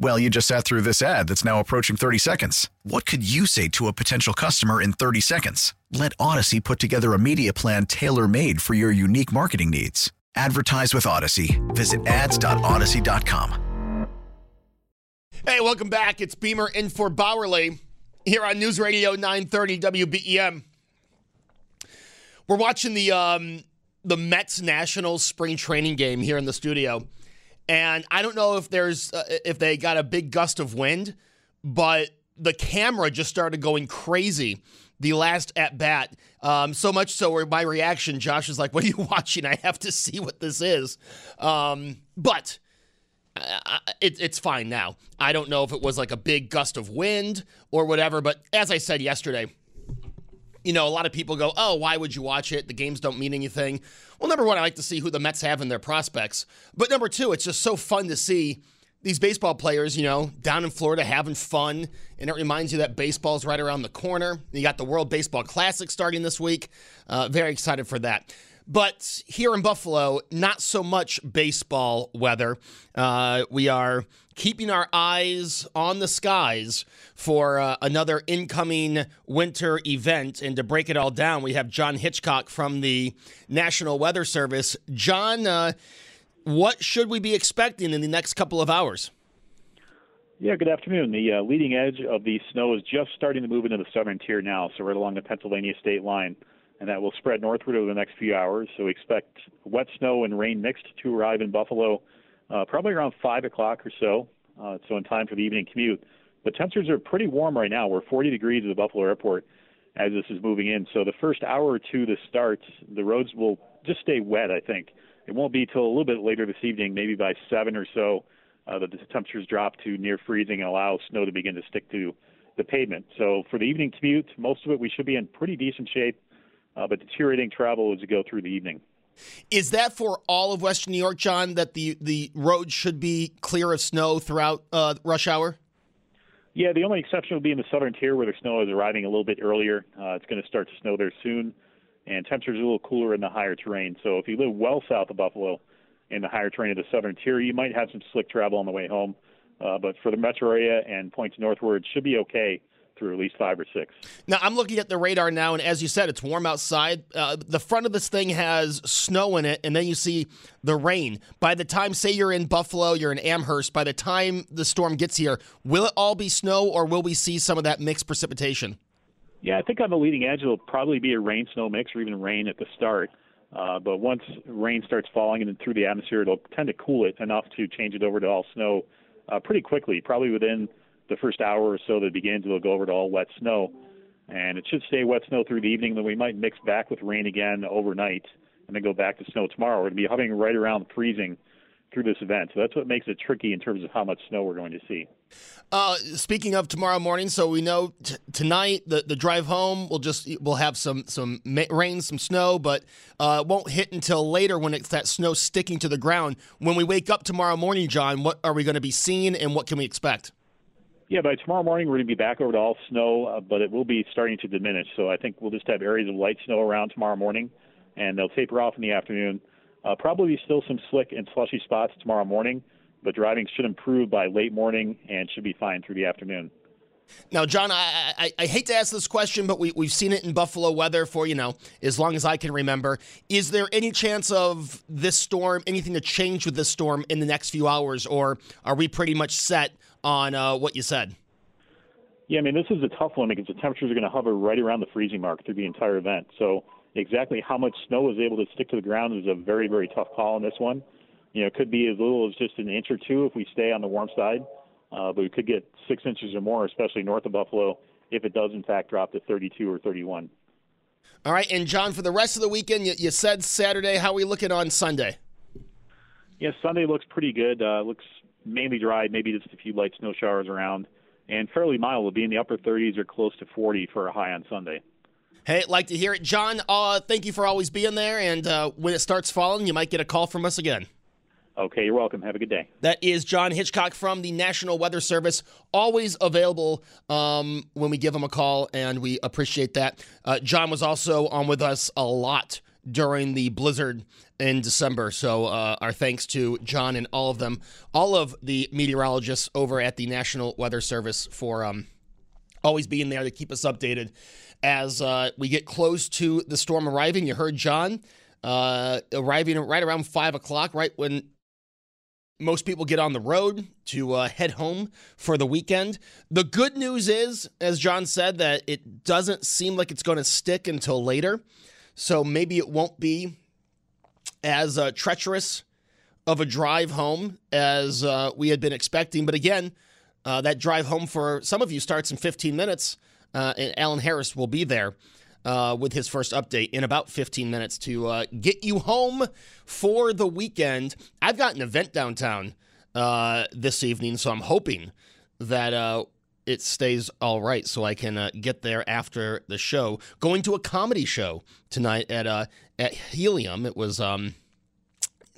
Well, you just sat through this ad that's now approaching 30 seconds. What could you say to a potential customer in 30 seconds? Let Audacy put together a media plan tailor made for your unique marketing needs. Advertise with Audacy. Visit ads.audacy.com. Hey, welcome back. It's Beamer in for Bauerle here on News Radio 930 WBEN. We're watching the um, the Mets Nationals spring training game here in the studio. And I don't know if there's uh, if they got a big gust of wind, but the camera just started going crazy the last at bat. Um, so much so my reaction, Josh is like, "What are you watching? I have to see what this is." Um, but uh, it, it's fine now. I don't know if it was like a big gust of wind or whatever, but as I said yesterday, you know, a lot of people go, oh, why would you watch it? The games don't mean anything. Well, number one, I like to see who the Mets have in their prospects. But number two, it's just so fun to see these baseball players, you know, down in Florida having fun. And it reminds you that baseball's right around the corner. You got the World Baseball Classic starting this week. Uh, very excited for that. But here in Buffalo, not so much baseball weather. Uh, we are keeping our eyes on the skies for uh, another incoming winter event. And to break it all down, we have John Hitchcock from the National Weather Service. John, uh, what should we be expecting in the next couple of hours? Yeah, good afternoon. The uh, leading edge of the snow is just starting to move into the southern tier now, so right along the Pennsylvania state line and that will spread northward over the next few hours. So we expect wet snow and rain mixed to arrive in Buffalo uh, probably around 5 o'clock or so, uh, so in time for the evening commute. But temperatures are pretty warm right now. We're 40 degrees at the Buffalo airport as this is moving in. So the first hour or two to start, the roads will just stay wet, I think. It won't be till a little bit later this evening, maybe by 7 or so, uh, that the temperatures drop to near freezing and allow snow to begin to stick to the pavement. So for the evening commute, most of it we should be in pretty decent shape uh, but deteriorating travel as you go through the evening. Is that for all of Western New York, John? That the the roads should be clear of snow throughout uh, rush hour? Yeah, the only exception will be in the southern tier where the snow is arriving a little bit earlier. Uh, it's going to start to snow there soon, and temperatures are a little cooler in the higher terrain. So if you live well south of Buffalo, in the higher terrain of the southern tier, you might have some slick travel on the way home. Uh, but for the metro area and points northward, should be okay through at least five or six. Now, I'm looking at the radar now, and as you said, it's warm outside. Uh, the front of this thing has snow in it, and then you see the rain. By the time, say you're in Buffalo, you're in Amherst, by the time the storm gets here, will it all be snow, or will we see some of that mixed precipitation? Yeah, I think on the leading edge, it'll probably be a rain snow mix or even rain at the start. Uh, but once rain starts falling and then through the atmosphere, it'll tend to cool it enough to change it over to all snow uh, pretty quickly, probably within the first hour or so that begins, it'll go over to all wet snow. And it should stay wet snow through the evening. Then we might mix back with rain again overnight and then go back to snow tomorrow. We're going to be hovering right around freezing through this event. So that's what makes it tricky in terms of how much snow we're going to see. Uh, speaking of tomorrow morning, so we know t- tonight the, the drive home will just we'll have some some rain, some snow, but uh, won't hit until later when it's that snow sticking to the ground. When we wake up tomorrow morning, John, what are we going to be seeing, and what can we expect? Yeah, by tomorrow morning we're going to be back over to all snow, uh, but it will be starting to diminish. So I think we'll just have areas of light snow around tomorrow morning, and they'll taper off in the afternoon. Uh, probably still some slick and slushy spots tomorrow morning, but driving should improve by late morning and should be fine through the afternoon. Now, John, I, I, I, hate to ask this question, but we, we've seen it in Buffalo weather for, you know, as long as I can remember. Is there any chance of this storm, anything to change with this storm in the next few hours, or are we pretty much set on uh, what you said. Yeah, I mean, this is a tough one because the temperatures are going to hover right around the freezing mark through the entire event. So, exactly how much snow is able to stick to the ground is a very, very tough call on this one. You know, it could be as little as just an inch or two if we stay on the warm side. uh, but we could get six inches or more, especially north of Buffalo, if it does in fact drop to 32 or 31. All right, and John, for the rest of the weekend, you, you said Saturday. How are we looking on Sunday? Yeah, Sunday looks pretty good. Uh, looks mainly dry, maybe just a few light snow showers around, and fairly mild. Will be in the upper 30s or close to 40 for a high on Sunday. Hey, like to hear it, John. Uh, thank you for always being there. And uh, when it starts falling, you might get a call from us again. Okay, you're welcome. Have a good day. That is John Hitchcock from the National Weather Service. Always available um, when we give him a call, and we appreciate that. Uh, John was also on with us a lot during the blizzard in December. So, uh, our thanks to John and all of them, all of the meteorologists over at the National Weather Service for um, always being there to keep us updated as uh, we get close to the storm arriving. You heard John uh, arriving right around five o'clock, right when most people get on the road to uh, head home for the weekend. The good news is, as John said, that it doesn't seem like it's going to stick until later. So maybe it won't be as uh, treacherous of a drive home as uh, we had been expecting. But again, uh, that drive home for some of you starts in 15 minutes, uh, and Alan Harris will be there uh, with his first update in about 15 minutes to uh, get you home for the weekend. I've got an event downtown this evening, so I'm hoping that it stays all right so I can uh, get there after the show. Going to a comedy show tonight at uh, at Helium. It was. Um,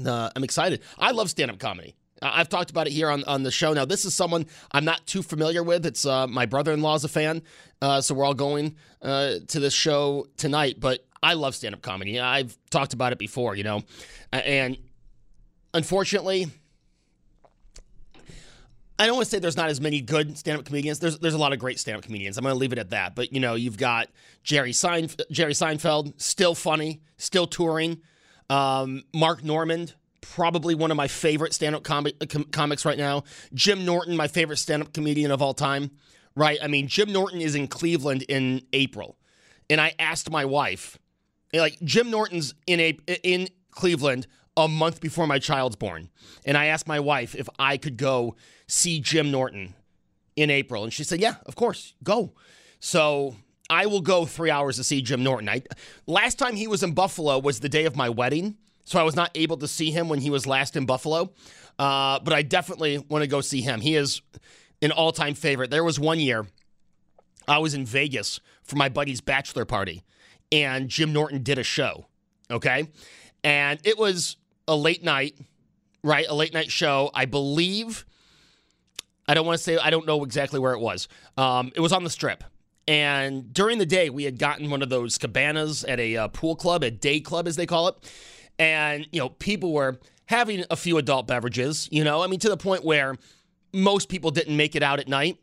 I'm excited. I love stand up comedy. I've talked about it here on, on the show. Now, this is someone I'm not too familiar with. It's uh, my brother in law's a fan, uh, so we're all going uh, to this show tonight. But I love stand up comedy. I've talked about it before, you know, and unfortunately, I don't want to say there's not as many good stand-up comedians. There's there's a lot of great stand-up comedians. I'm going to leave it at that. But you know, you've got Jerry Seinfeld, Jerry Seinfeld, still funny, still touring. Um, Mark Normand, probably one of my favorite stand-up com- com- comics right now. Jim Norton, my favorite stand-up comedian of all time. Right? I mean, Jim Norton is in Cleveland in April, and I asked my wife, like, Jim Norton's in a in Cleveland a month before my child's born, and I asked my wife if I could go see Jim Norton in April, and she said, "Yeah, of course, go." So I will go three hours to see Jim Norton. I, last time he was in Buffalo was the day of my wedding. So I was not able to see him when he was last in Buffalo. Uh, but I definitely want to go see him. He is an all time favorite. There was one year I was in Vegas for my buddy's bachelor party, and Jim Norton did a show. Okay. And it was a late night, right? A late night show. I believe, I don't want to say, I don't know exactly where it was. Um, it was on the strip. And during the day, we had gotten one of those cabanas at a uh, pool club, a day club, as they call it and you know people were having a few adult beverages you know i mean to the point where most people didn't make it out at night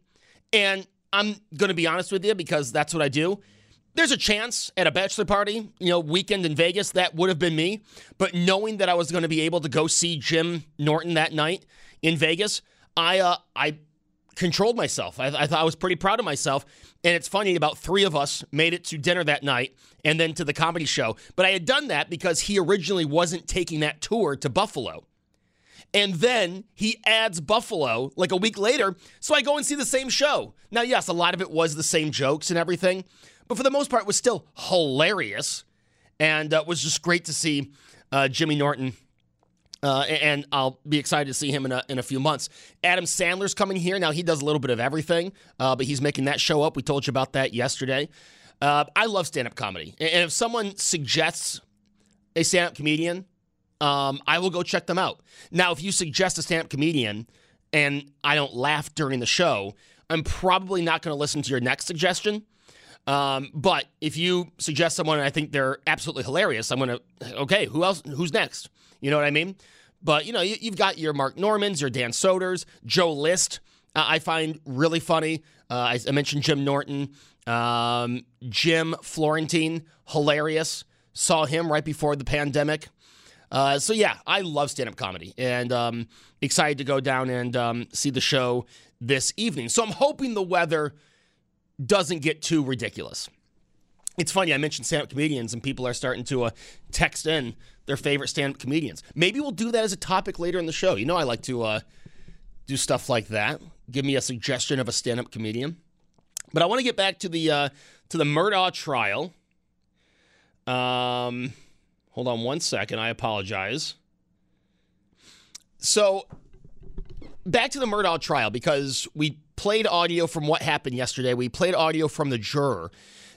and i'm going to be honest with you because that's what i do there's a chance at a bachelor party you know weekend in vegas that would have been me but knowing that i was going to be able to go see jim norton that night in vegas i uh, i controlled myself. I, I, thought I was pretty proud of myself. And it's funny, about three of us made it to dinner that night and then to the comedy show. But I had done that because he originally wasn't taking that tour to Buffalo. And then he adds Buffalo like a week later. So I go and see the same show. Now, yes, a lot of it was the same jokes and everything, but for the most part, was still hilarious. And uh, was just great to see uh, Jimmy Norton uh, and I'll be excited to see him in a, in a few months. Adam Sandler's coming here. Now, he does a little bit of everything, uh, but he's making that show up. We told you about that yesterday. Uh, I love stand up comedy. And if someone suggests a stand up comedian, um, I will go check them out. Now, if you suggest a stand up comedian and I don't laugh during the show, I'm probably not going to listen to your next suggestion. Um, but if you suggest someone and I think they're absolutely hilarious, I'm to, okay, who else? Who's next? You know what I mean? But, you know, you, have got your Mark Normands, your Dan Soders, Joe List, uh, I find really funny. Uh, I, I, mentioned Jim Norton, um, Jim Florentine, hilarious. Saw him right before the pandemic. Uh, so, yeah, I love stand up comedy and um, excited to go down and um, see the show this evening. So, I'm hoping the weather doesn't get too ridiculous. It's funny, I mentioned stand up comedians, and people are starting to uh, text in their favorite stand up comedians. Maybe we'll do that as a topic later in the show. You know, I like to uh, do stuff like that. give me a suggestion of a stand-up comedian. But I want to get back to the uh, to the Murdaugh trial. Um, hold on one second. I apologize. So, back to the Murdaugh trial because we played audio from what happened yesterday. We played audio from the juror.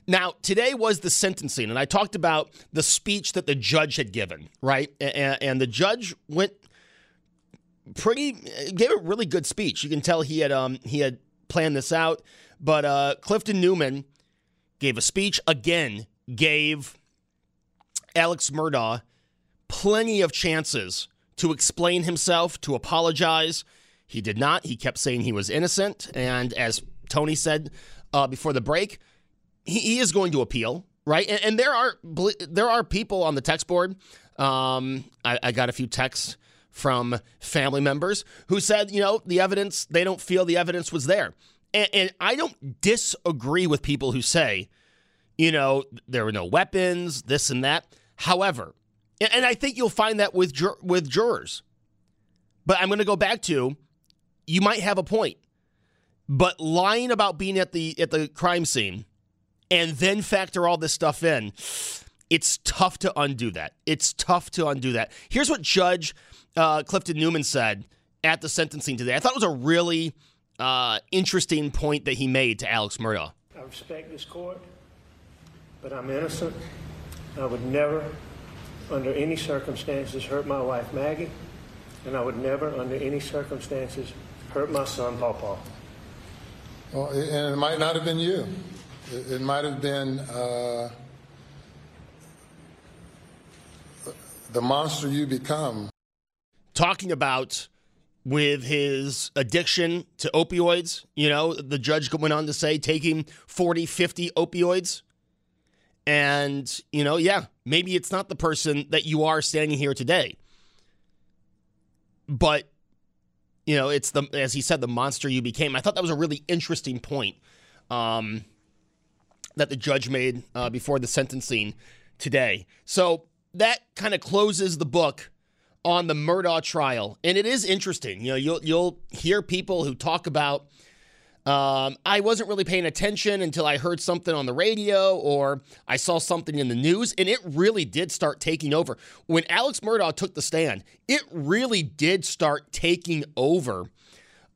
Now, today was the sentencing, and I talked about the speech that the judge had given, right? And, and the judge went pretty, gave a really good speech. You can tell he had um, he had planned this out. But uh, Clifton Newman gave a speech again, gave Alex Murdaugh plenty of chances to explain himself, to apologize. He did not. He kept saying he was innocent. And as Tony said uh, before the break, he, he, is going to appeal, right? And, and, there are there are people on the text board. Um, I, I got a few texts from family members who said, you know, the evidence, they don't feel the evidence was there. And, and, I don't disagree with people who say, you know, there were no weapons, this and that. However, and I think you'll find that with with jurors. But I'm going to go back to you might have a point. But lying about being at the at the crime scene and then factor all this stuff in, it's tough to undo that. It's tough to undo that. Here's what Judge uh, Clifton Newman said at the sentencing today. I thought it was a really uh, interesting point that he made to Alex Murdaugh. I respect this court, but I'm innocent. I would never, under any circumstances, hurt my wife Maggie, and I would never, under any circumstances, hurt my son Paul. Well, and it might not have been you. It, it might have been uh, the monster you become. Talking about with his addiction to opioids. You know, the judge went on to say taking 40, 50 opioids. And, you know, yeah, maybe it's not the person that you are standing here today. But, you know, it's the, as he said, the monster you became. I thought that was a really interesting point um, that the judge made uh, before the sentencing today. So that kind of closes the book on the Murdaugh trial, and it is interesting. You know, you'll you'll hear people who talk about. Um, I wasn't really paying attention until I heard something on the radio or I saw something in the news, and it really did start taking over. When Alex Murdaugh took the stand, it really did start taking over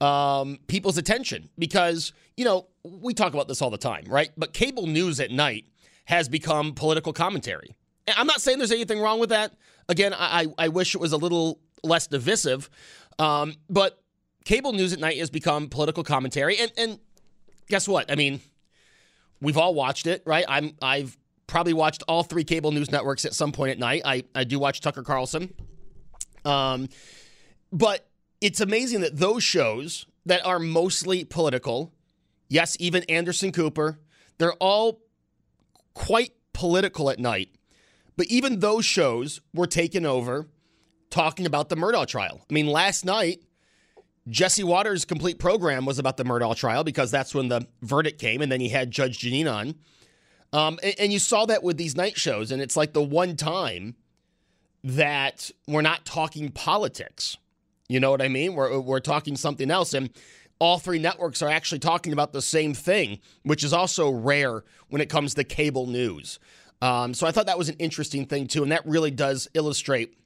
um, people's attention because, you know, we talk about this all the time, right? But cable news at night has become political commentary. I'm not saying there's anything wrong with that. Again, I, I wish it was a little less divisive. Um, but cable news at night has become political commentary. And, and guess what? I mean, we've all watched it, right? I'm, I've probably watched all three cable news networks at some point at night. I, I do watch Tucker Carlson. Um, but it's amazing that those shows that are mostly political, yes, even Anderson Cooper, they're all quite political at night. But even those shows were taken over talking about the Murdaugh trial. I mean, last night, Jesse Watters' complete program was about the Murdaugh trial because that's when the verdict came, and then he had Judge Jeanine on. Um, and, and you saw that with these night shows, and it's like the one time that we're not talking politics. You know what I mean? We're, we're talking something else. And all three networks are actually talking about the same thing, which is also rare when it comes to cable news. Um, so I thought that was an interesting thing too, and that really does illustrate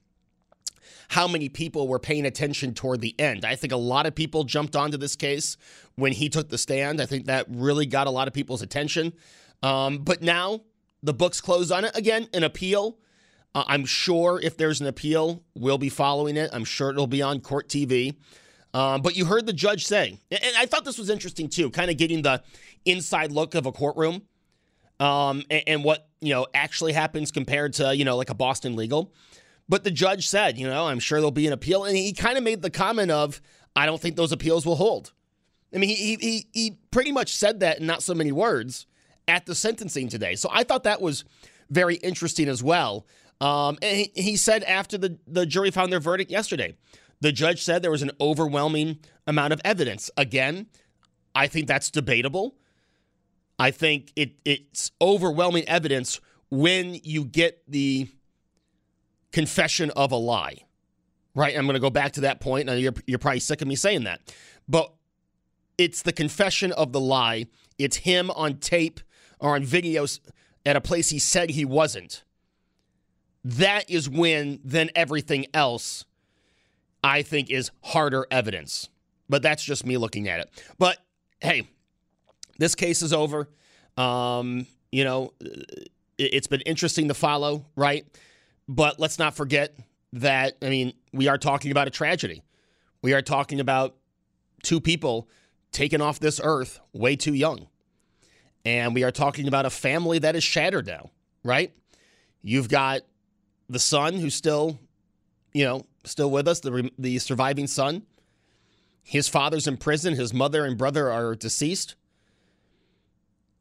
how many people were paying attention toward the end. I think a lot of people jumped onto this case when he took the stand. I think that really got a lot of people's attention. Um, but now the book's closed on it again. An appeal. Uh, I'm sure if there's an appeal, we'll be following it. I'm sure it'll be on court TV. Um, but you heard the judge say, and I thought this was interesting too, kind of getting the inside look of a courtroom um, and, and what you know actually happens compared to you know like a Boston legal. But the judge said, you know, I'm sure there'll be an appeal, and he kind of made the comment of, I don't think those appeals will hold. I mean, he he he pretty much said that in not so many words at the sentencing today. So I thought that was very interesting as well. Um, and he, he said after the, the jury found their verdict yesterday, the judge said there was an overwhelming amount of evidence. Again, I think that's debatable. I think it it's overwhelming evidence when you get the confession of a lie. Right? I'm going to go back to that point. Now you're you're probably sick of me saying that. But it's the confession of the lie. It's him on tape or on videos at a place he said he wasn't. That is when then everything else I think is harder evidence. But that's just me looking at it. But hey, this case is over. Um, you know, it's been interesting to follow, right? But let's not forget that, I mean, we are talking about a tragedy. We are talking about two people taken off this earth way too young. And we are talking about a family that is shattered now, right? You've got the son who's still, you know, still with us, the, the surviving son. His father's in prison. His mother and brother are deceased.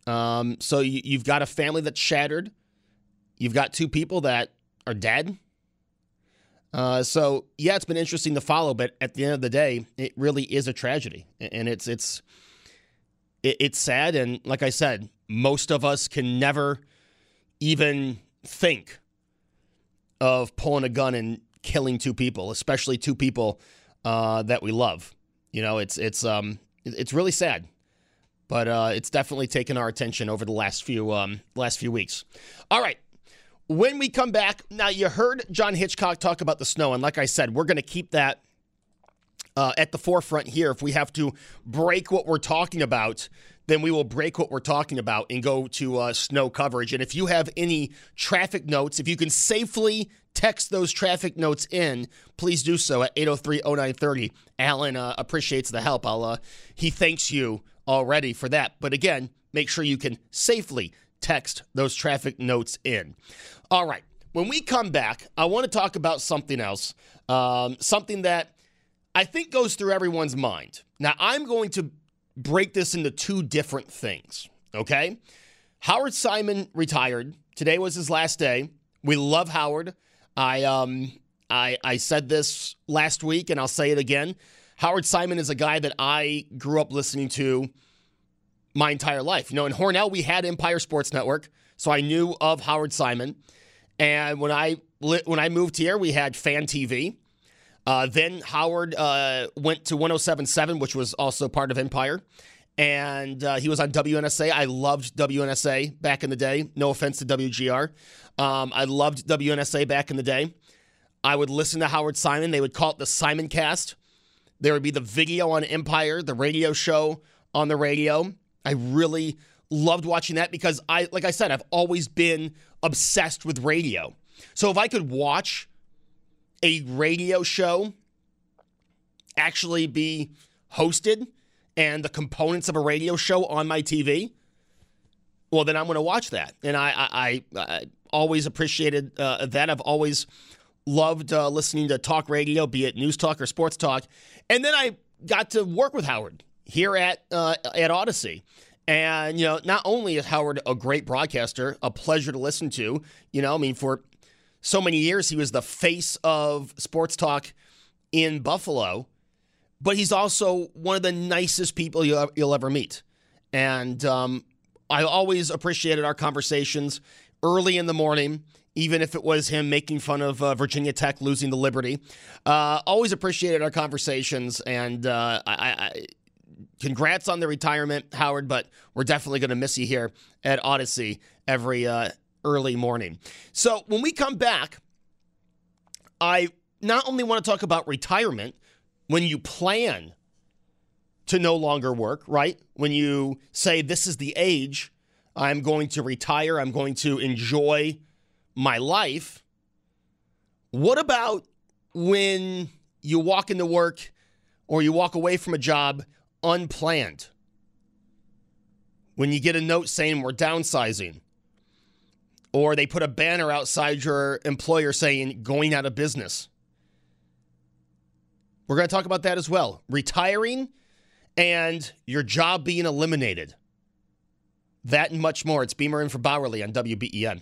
Um, so you, you've got a family that's shattered. You've got two people that are dead. Uh, so yeah, it's been interesting to follow, but at the end of the day, it really is a tragedy, and it's it's it, it's sad. And like I said, most of us can never even think of pulling a gun and killing two people, especially two people uh, that we love. You know, it's it's um it's really sad, but uh, it's definitely taken our attention over the last few um, last few weeks. All right. When we come back, now you heard John Hitchcock talk about the snow, and like I said, we're going to keep that uh, at the forefront here. If we have to break what we're talking about, then we will break what we're talking about and go to uh, snow coverage. And if you have any traffic notes, if you can safely text those traffic notes in, please do so at 803-0930. Alan uh, appreciates the help. I'll, uh, he thanks you already for that. But again, make sure you can safely text those traffic notes in. All right. When we come back, I want to talk about something else, um, something that I think goes through everyone's mind. Now, I'm going to break this into two different things, okay? Howard Simon retired. Today was his last day. We love Howard. I um I I said this last week and I'll say it again. Howard Simon is a guy that I grew up listening to my entire life. You know, in Hornell we had Empire Sports Network, so I knew of Howard Simon. And when I when I moved here, we had Fan TV. Uh, then Howard uh, went to 1077, which was also part of Empire. And uh, he was on WNSA. I loved WNSA back in the day. No offense to WGR. Um, I loved WNSA back in the day. I would listen to Howard Simon. They would call it the Simon Cast. There would be the video on Empire, the radio show on the radio. I really loved watching that because I, like I said, I've always been obsessed with radio. So if I could watch a radio show actually be hosted and the components of a radio show on my TV, well, then I'm going to watch that. And I, I, I always appreciated uh, that. I've always loved uh, listening to talk radio, be it news talk or sports talk. And then I got to work with Howard here at uh, at Audacy. And, you know, not only is Howard a great broadcaster, a pleasure to listen to, you know, I mean, for so many years. He was the face of sports talk in Buffalo, but he's also one of the nicest people you'll, you'll ever meet. And um, I always appreciated our conversations early in the morning, even if it was him making fun of uh, Virginia Tech losing the Liberty. Uh, always appreciated our conversations, and uh, I, I, congrats on the retirement, Howard. But we're definitely going to miss you here at Audacy every uh, early morning. So when we come back, I not only want to talk about retirement when you plan to no longer work, right? When you say, this is the age I'm going to retire, I'm going to enjoy my life. What about when you walk into work or you walk away from a job unplanned? When you get a note saying we're downsizing, or they put a banner outside your employer saying going out of business. We're going to talk about that as well. Retiring and your job being eliminated. That and much more. It's Beamer in for Bauerle on WBEN.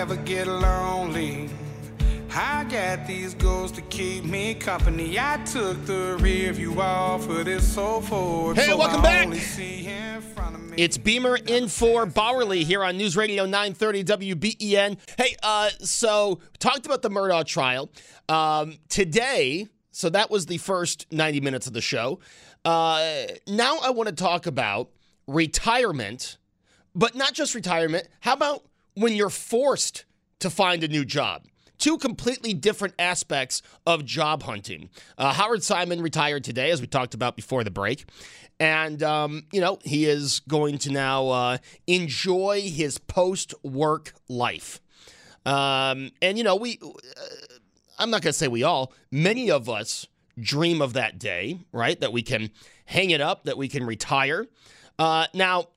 I get lonely. I got these goals to keep me company. I took the rear view off of this so Ford. Hey, so welcome back. only see in front of me. It's Beamer in for Bauerle here on News Radio 930 WBEN. Hey, uh, so talked about the Murdaugh trial. Um, today, so that was the first 90 minutes of the show. Uh, now I want to talk about retirement, but not just retirement. How about when you're forced to find a new job? Two completely different aspects of job hunting. Uh, Howard Simon retired today, as we talked about before the break. And, um, you know, he is going to now uh, enjoy his post work life. Um, and, you know, we, uh, I'm not going to say we all, many of us dream of that day, right? That we can hang it up, that we can retire. Uh, now,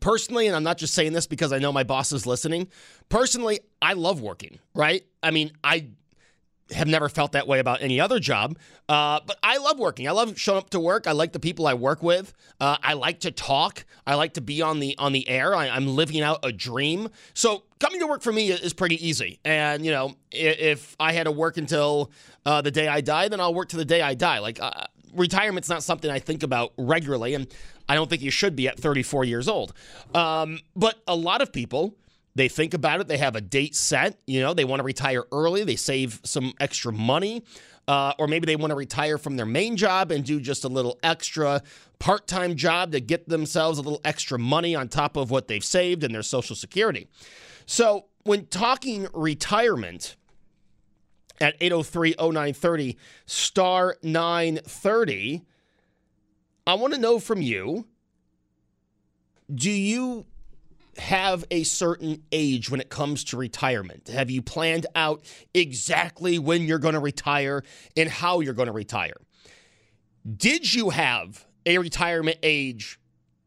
personally, and I'm not just saying this because I know my boss is listening, personally, I love working, right? I mean, I have never felt that way about any other job, uh, but I love working. I love showing up to work. I like the people I work with. Uh, I like to talk. I like to be on the on the air. I, I'm living out a dream. So coming to work for me is pretty easy. And you know, if, if I had to work until uh, the day I die, then I'll work to the day I die. Like uh, retirement's not something I think about regularly, and I don't think you should be at 34 years old. Um, but a lot of people, they think about it. They have a date set. You know, they want to retire early. They save some extra money. Uh, or maybe they want to retire from their main job and do just a little extra part time job to get themselves a little extra money on top of what they've saved and their Social Security. So, when talking retirement at 803 0930, star 930, I want to know from you do you have a certain age when it comes to retirement? Have you planned out exactly when you're going to retire and how you're going to retire? Did you have a retirement age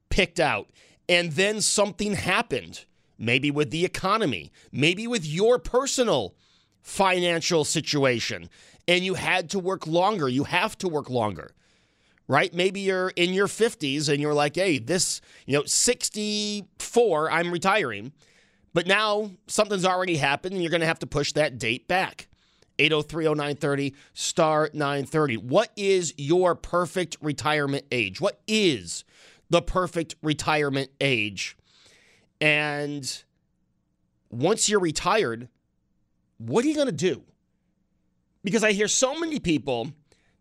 picked out and then something happened? Maybe with the economy, maybe with your personal financial situation, and you had to work longer. You have to work longer right? Maybe you're in your 50s and you're like, hey, this, you know, 64, I'm retiring. But now something's already happened and you're going to have to push that date back. 803 0930, star 930. What is your perfect retirement age? What is the perfect retirement age? And once you're retired, what are you going to do? Because I hear so many people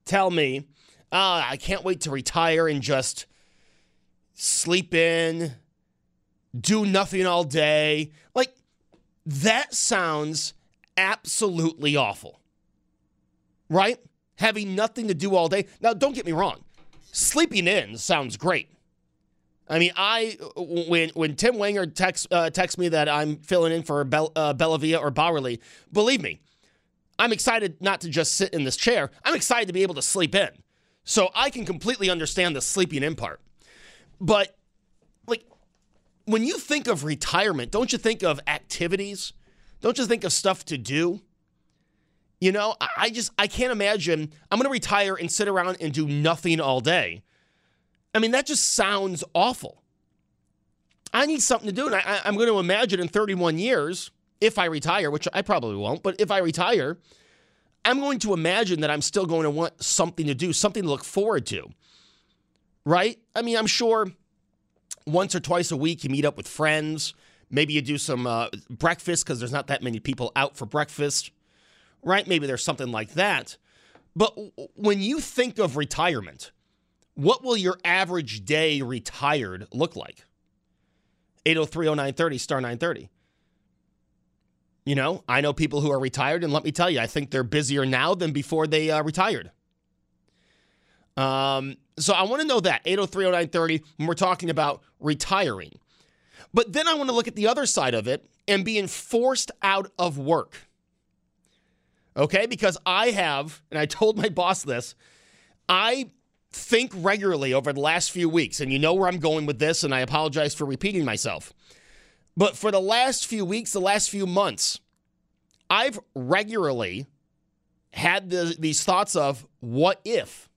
tell me, oh, I can't wait to retire and just sleep in, do nothing all day. Like, that sounds absolutely awful, right? Having nothing to do all day. Now, don't get me wrong, sleeping in sounds great. I mean, I when when Tim texts uh, texts me that I'm filling in for Bell, uh, Bellavia or Bauerle, believe me, I'm excited not to just sit in this chair. I'm excited to be able to sleep in. So I can completely understand the sleeping in part. But like when you think of retirement, don't you think of activities? Don't you think of stuff to do? You know, I just I can't imagine I'm going to retire and sit around and do nothing all day. I mean, that just sounds awful. I need something to do, and I, I'm going to imagine in 31 years, if I retire, which I probably won't, but if I retire, I'm going to imagine that I'm still going to want something to do, something to look forward to. Right? I mean, I'm sure once or twice a week you meet up with friends. Maybe you do some uh, breakfast because there's not that many people out for breakfast. Right? Maybe there's something like that. But when you think of retirement, what will your average day retired look like? 8030930 star 930. You know, I know people who are retired, and let me tell you, I think they're busier now than before they uh, retired. Um, so I want to know that 8030930 when we're talking about retiring. But then I want to look at the other side of it and being forced out of work. Okay? Because I have, and I told my boss this, I think regularly over the last few weeks, and you know where I'm going with this, and I apologize for repeating myself. But for the last few weeks, the last few months, I've regularly had the, these thoughts of what if?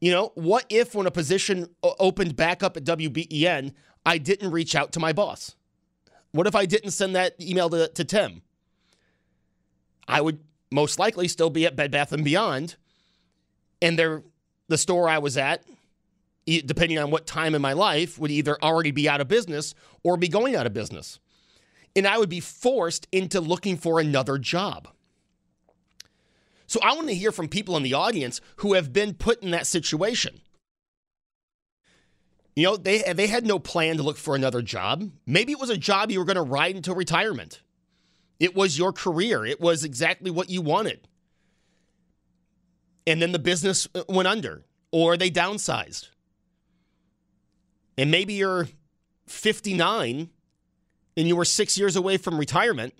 You know, what if when a position opened back up at WBEN, I didn't reach out to my boss? What if I didn't send that email to, to Tim? I would most likely still be at Bed Bath and Beyond, and they the store I was at depending on what time in my life, would either already be out of business or be going out of business. And I would be forced into looking for another job. So I want to hear from people in the audience who have been put in that situation. You know, they, they had no plan to look for another job. Maybe it was a job you were going to ride until retirement. It was your career, it was exactly what you wanted. And then the business uh, went under or they downsized and maybe you're 59 and you were six years away from retirement,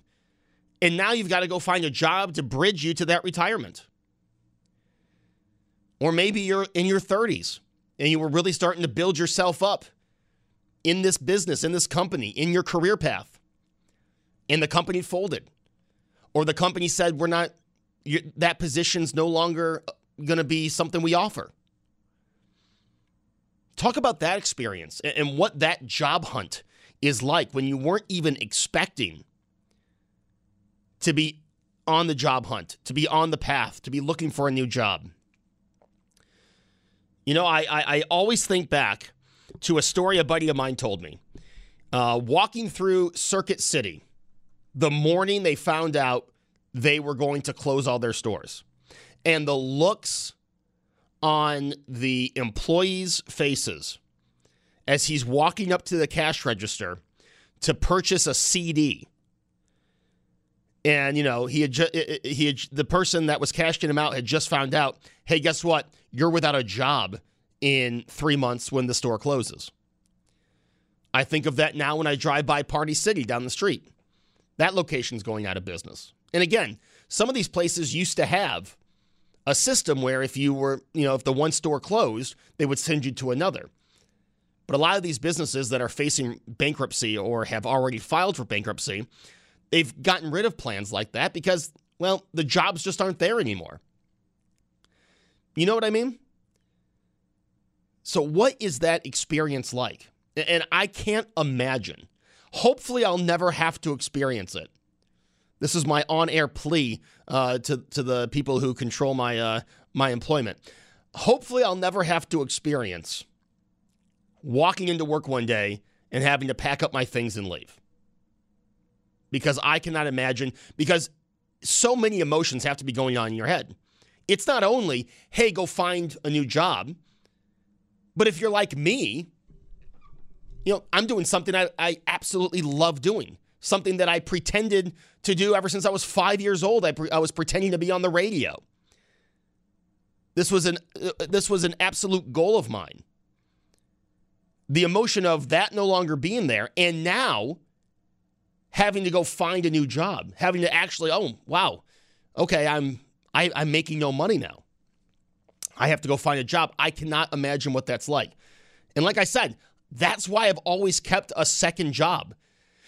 and now you've got to go find a job to bridge you to that retirement. Or maybe you're in your 30s and you were really starting to build yourself up in this business, in this company, in your career path, and the company folded. Or the company said, we're not, that position's no longer going to be something we offer. Talk about that experience and what that job hunt is like when you weren't even expecting to be on the job hunt, to be on the path, to be looking for a new job. You know, I, I, I always think back to a story a buddy of mine told me. Uh, walking through Circuit City the morning they found out they were going to close all their stores. And the looks on the employees' faces as he's walking up to the cash register to purchase a CD. And you know he had ju- he had, the person that was cashing him out had just found out. Hey, guess what? You're without a job in three months when the store closes. I think of that now when I drive by Party City down the street. That location's going out of business. And again, some of these places used to have a system where if you were, you know, if the one store closed, they would send you to another. But a lot of these businesses that are facing bankruptcy or have already filed for bankruptcy, they've gotten rid of plans like that because, well, the jobs just aren't there anymore. You know what I mean? So, what is that experience like? And I can't imagine. Hopefully, I'll never have to experience it. This is my on-air plea uh, to to the people who control my uh, my employment. Hopefully, I'll never have to experience walking into work one day and having to pack up my things and leave. Because I cannot imagine because so many emotions have to be going on in your head. It's not only, hey, go find a new job, but if you're like me, you know, I'm doing something I, I absolutely love doing something that I pretended to do ever since I was five years old. I, pre- I was pretending to be on the radio. This was an uh, this was an absolute goal of mine. The emotion of that no longer being there, and now having to go find a new job, having to actually, oh wow, okay, I'm I, I'm making no money now. I have to go find a job. I cannot imagine what that's like. And like I said, that's why I've always kept a second job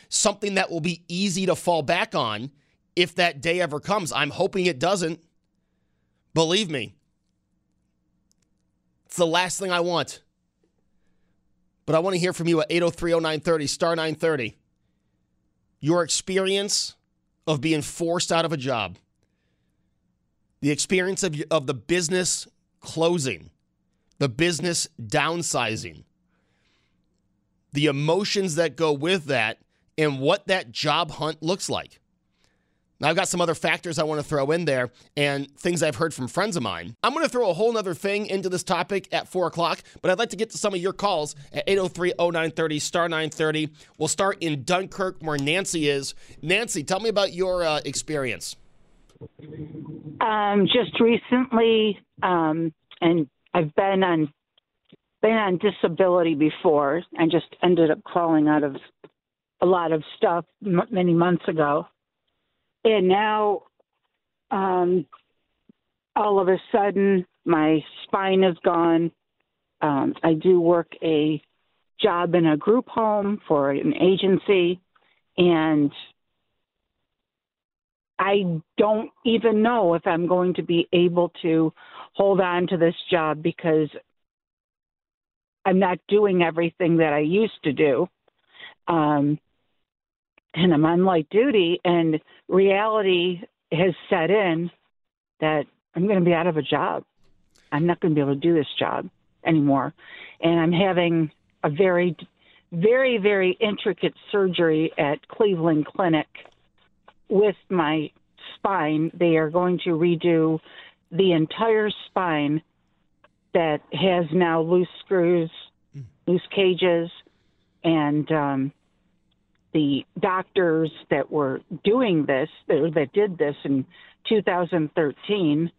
something that will be easy to fall back on if that day ever comes. I'm hoping it doesn't. Believe me, it's the last thing I want. But I want to hear from you at 803 0930, star 930. Your experience of being forced out of a job, the experience of, of the business closing, the business downsizing, the emotions that go with that, and what that job hunt looks like. Now, I've got some other factors I want to throw in there and things I've heard from friends of mine. I'm going to throw a whole other thing into this topic at 4 o'clock, but I'd like to get to some of your calls at 803 0930 star 930. We'll start in Dunkirk, where Nancy is. Nancy, tell me about your uh, experience. Um, just recently, um, and I've been on been on disability before, and just ended up crawling out of a lot of stuff m- many months ago, and now, um, all of a sudden, my spine is gone. Um, I do work a job in a group home for an agency, and I don't even know if I'm going to be able to hold on to this job because I'm not doing everything that I used to do. Um, and I'm on light duty, and reality has set in that I'm going to be out of a job. I'm not going to be able to do this job anymore. And I'm having a very, very, very intricate surgery at Cleveland Clinic with my spine. They are going to redo the entire spine that has now loose screws, loose cages, and um, the doctors that were doing this, that, did this in 2013,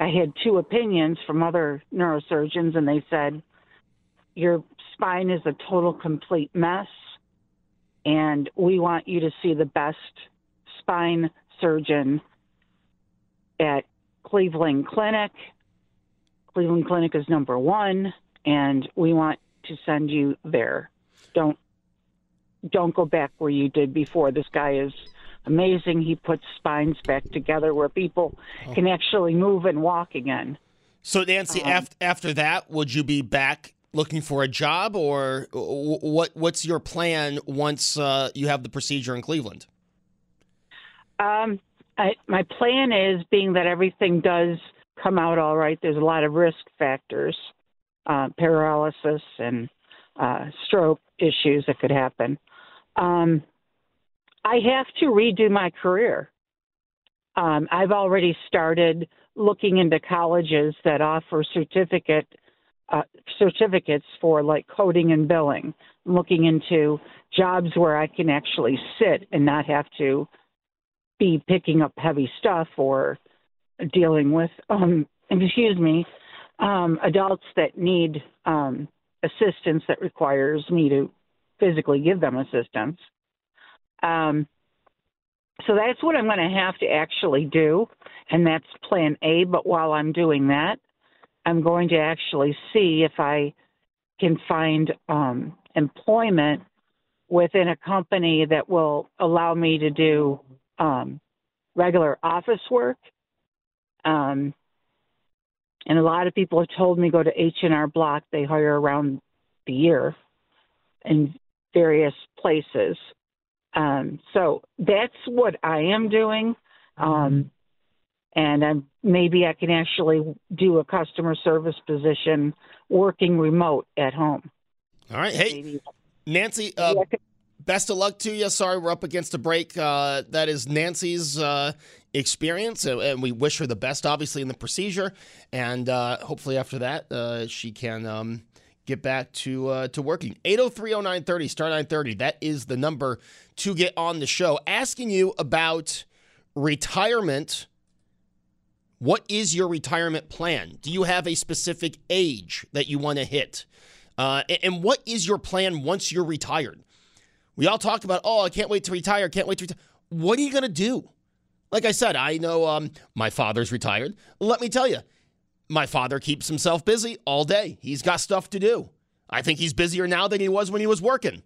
I had two opinions from other neurosurgeons, and they said, Your spine is a total complete mess, and we want you to see the best spine surgeon at Cleveland Clinic. Cleveland Clinic is number one, and we want to send you there. Don't don't go back where you did before. This guy is amazing. He puts spines back together where people can actually move and walk again. So, Nancy, Um, after, after that, would you be back looking for a job, or what? what's your plan once uh, you have the procedure in Cleveland? Um, I, my plan is, being that everything does come out all right, there's a lot of risk factors, uh, paralysis and uh, stroke issues that could happen. Um, I have to redo my career. Um, I've already started looking into colleges that offer certificate uh, certificates for like coding and billing. I'm looking into jobs where I can actually sit and not have to be picking up heavy stuff or dealing with um excuse me um adults that need um assistance that requires me to physically give them assistance um so that's what I'm going to have to actually do and that's plan A but while I'm doing that I'm going to actually see if I can find um employment within a company that will allow me to do um, regular office work. Um, and a lot of people have told me go to H and R Block. They hire around the year in various places. Um, so that's what I am doing. Um, and I'm, maybe I can actually do a customer service position working remote at home. All right, hey, Nancy. Uh, best of luck to you. Sorry, we're up against a break. Uh, that is Nancy's uh, experience, and, and we wish her the best, obviously, in the procedure. And uh, hopefully, after that, uh, she can um, get back to uh, to working. 8030930, star 930. That is the number to get on the show. Asking you about retirement. What is your retirement plan? Do you have a specific age that you want to hit? Uh, and, what is your plan once you're retired? We all talk about, oh, I can't wait to retire, can't wait to retire. What are you going to do? Like I said, I know um, my father's retired. Let me tell you, my father keeps himself busy all day. He's got stuff to do. I think he's busier now than he was when he was working.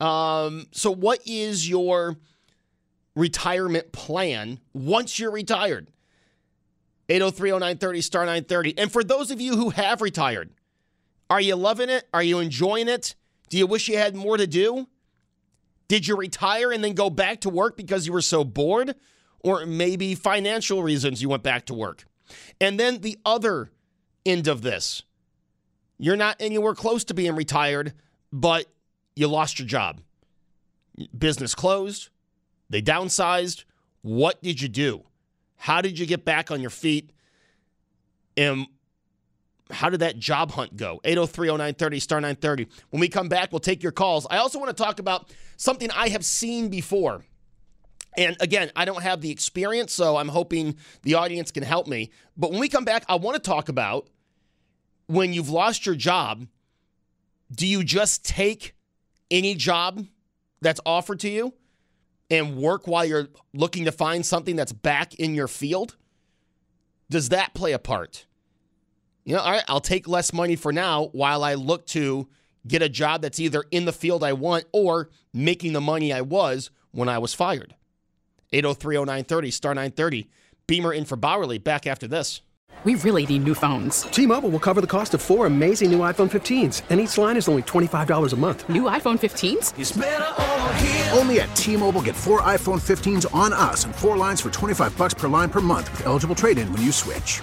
Um, so, what is your retirement plan once you're retired? 8030930 star 930. And for those of you who have retired, are you loving it? Are you enjoying it? Do you wish you had more to do? Did you retire and then go back to work because you were so bored? Or maybe financial reasons you went back to work? And then the other end of this you're not anywhere close to being retired, but you lost your job. Business closed, they downsized, What did you do? How did you get back on your feet? And how did that job hunt go? 8030930 star 930. When we come back, we'll take your calls. I also want to talk about something I have seen before. And again, I don't have the experience, so I'm hoping the audience can help me. But when we come back, I want to talk about when you've lost your job, do you just take any job that's offered to you and work while you're looking to find something that's back in your field? Does that play a part? You know, all right, I'll take less money for now while I look to get a job that's either in the field I want or making the money I was when I was fired. 8030930 star 930. Beamer in for Bauerle back after this. We really need new phones. T-Mobile will cover the cost of four amazing new iPhone 15s, and each line is only $25 a month. New iPhone 15s? Only at T-Mobile get four iPhone 15s on us and four lines for 25 bucks per line per month with eligible trade-in when you switch.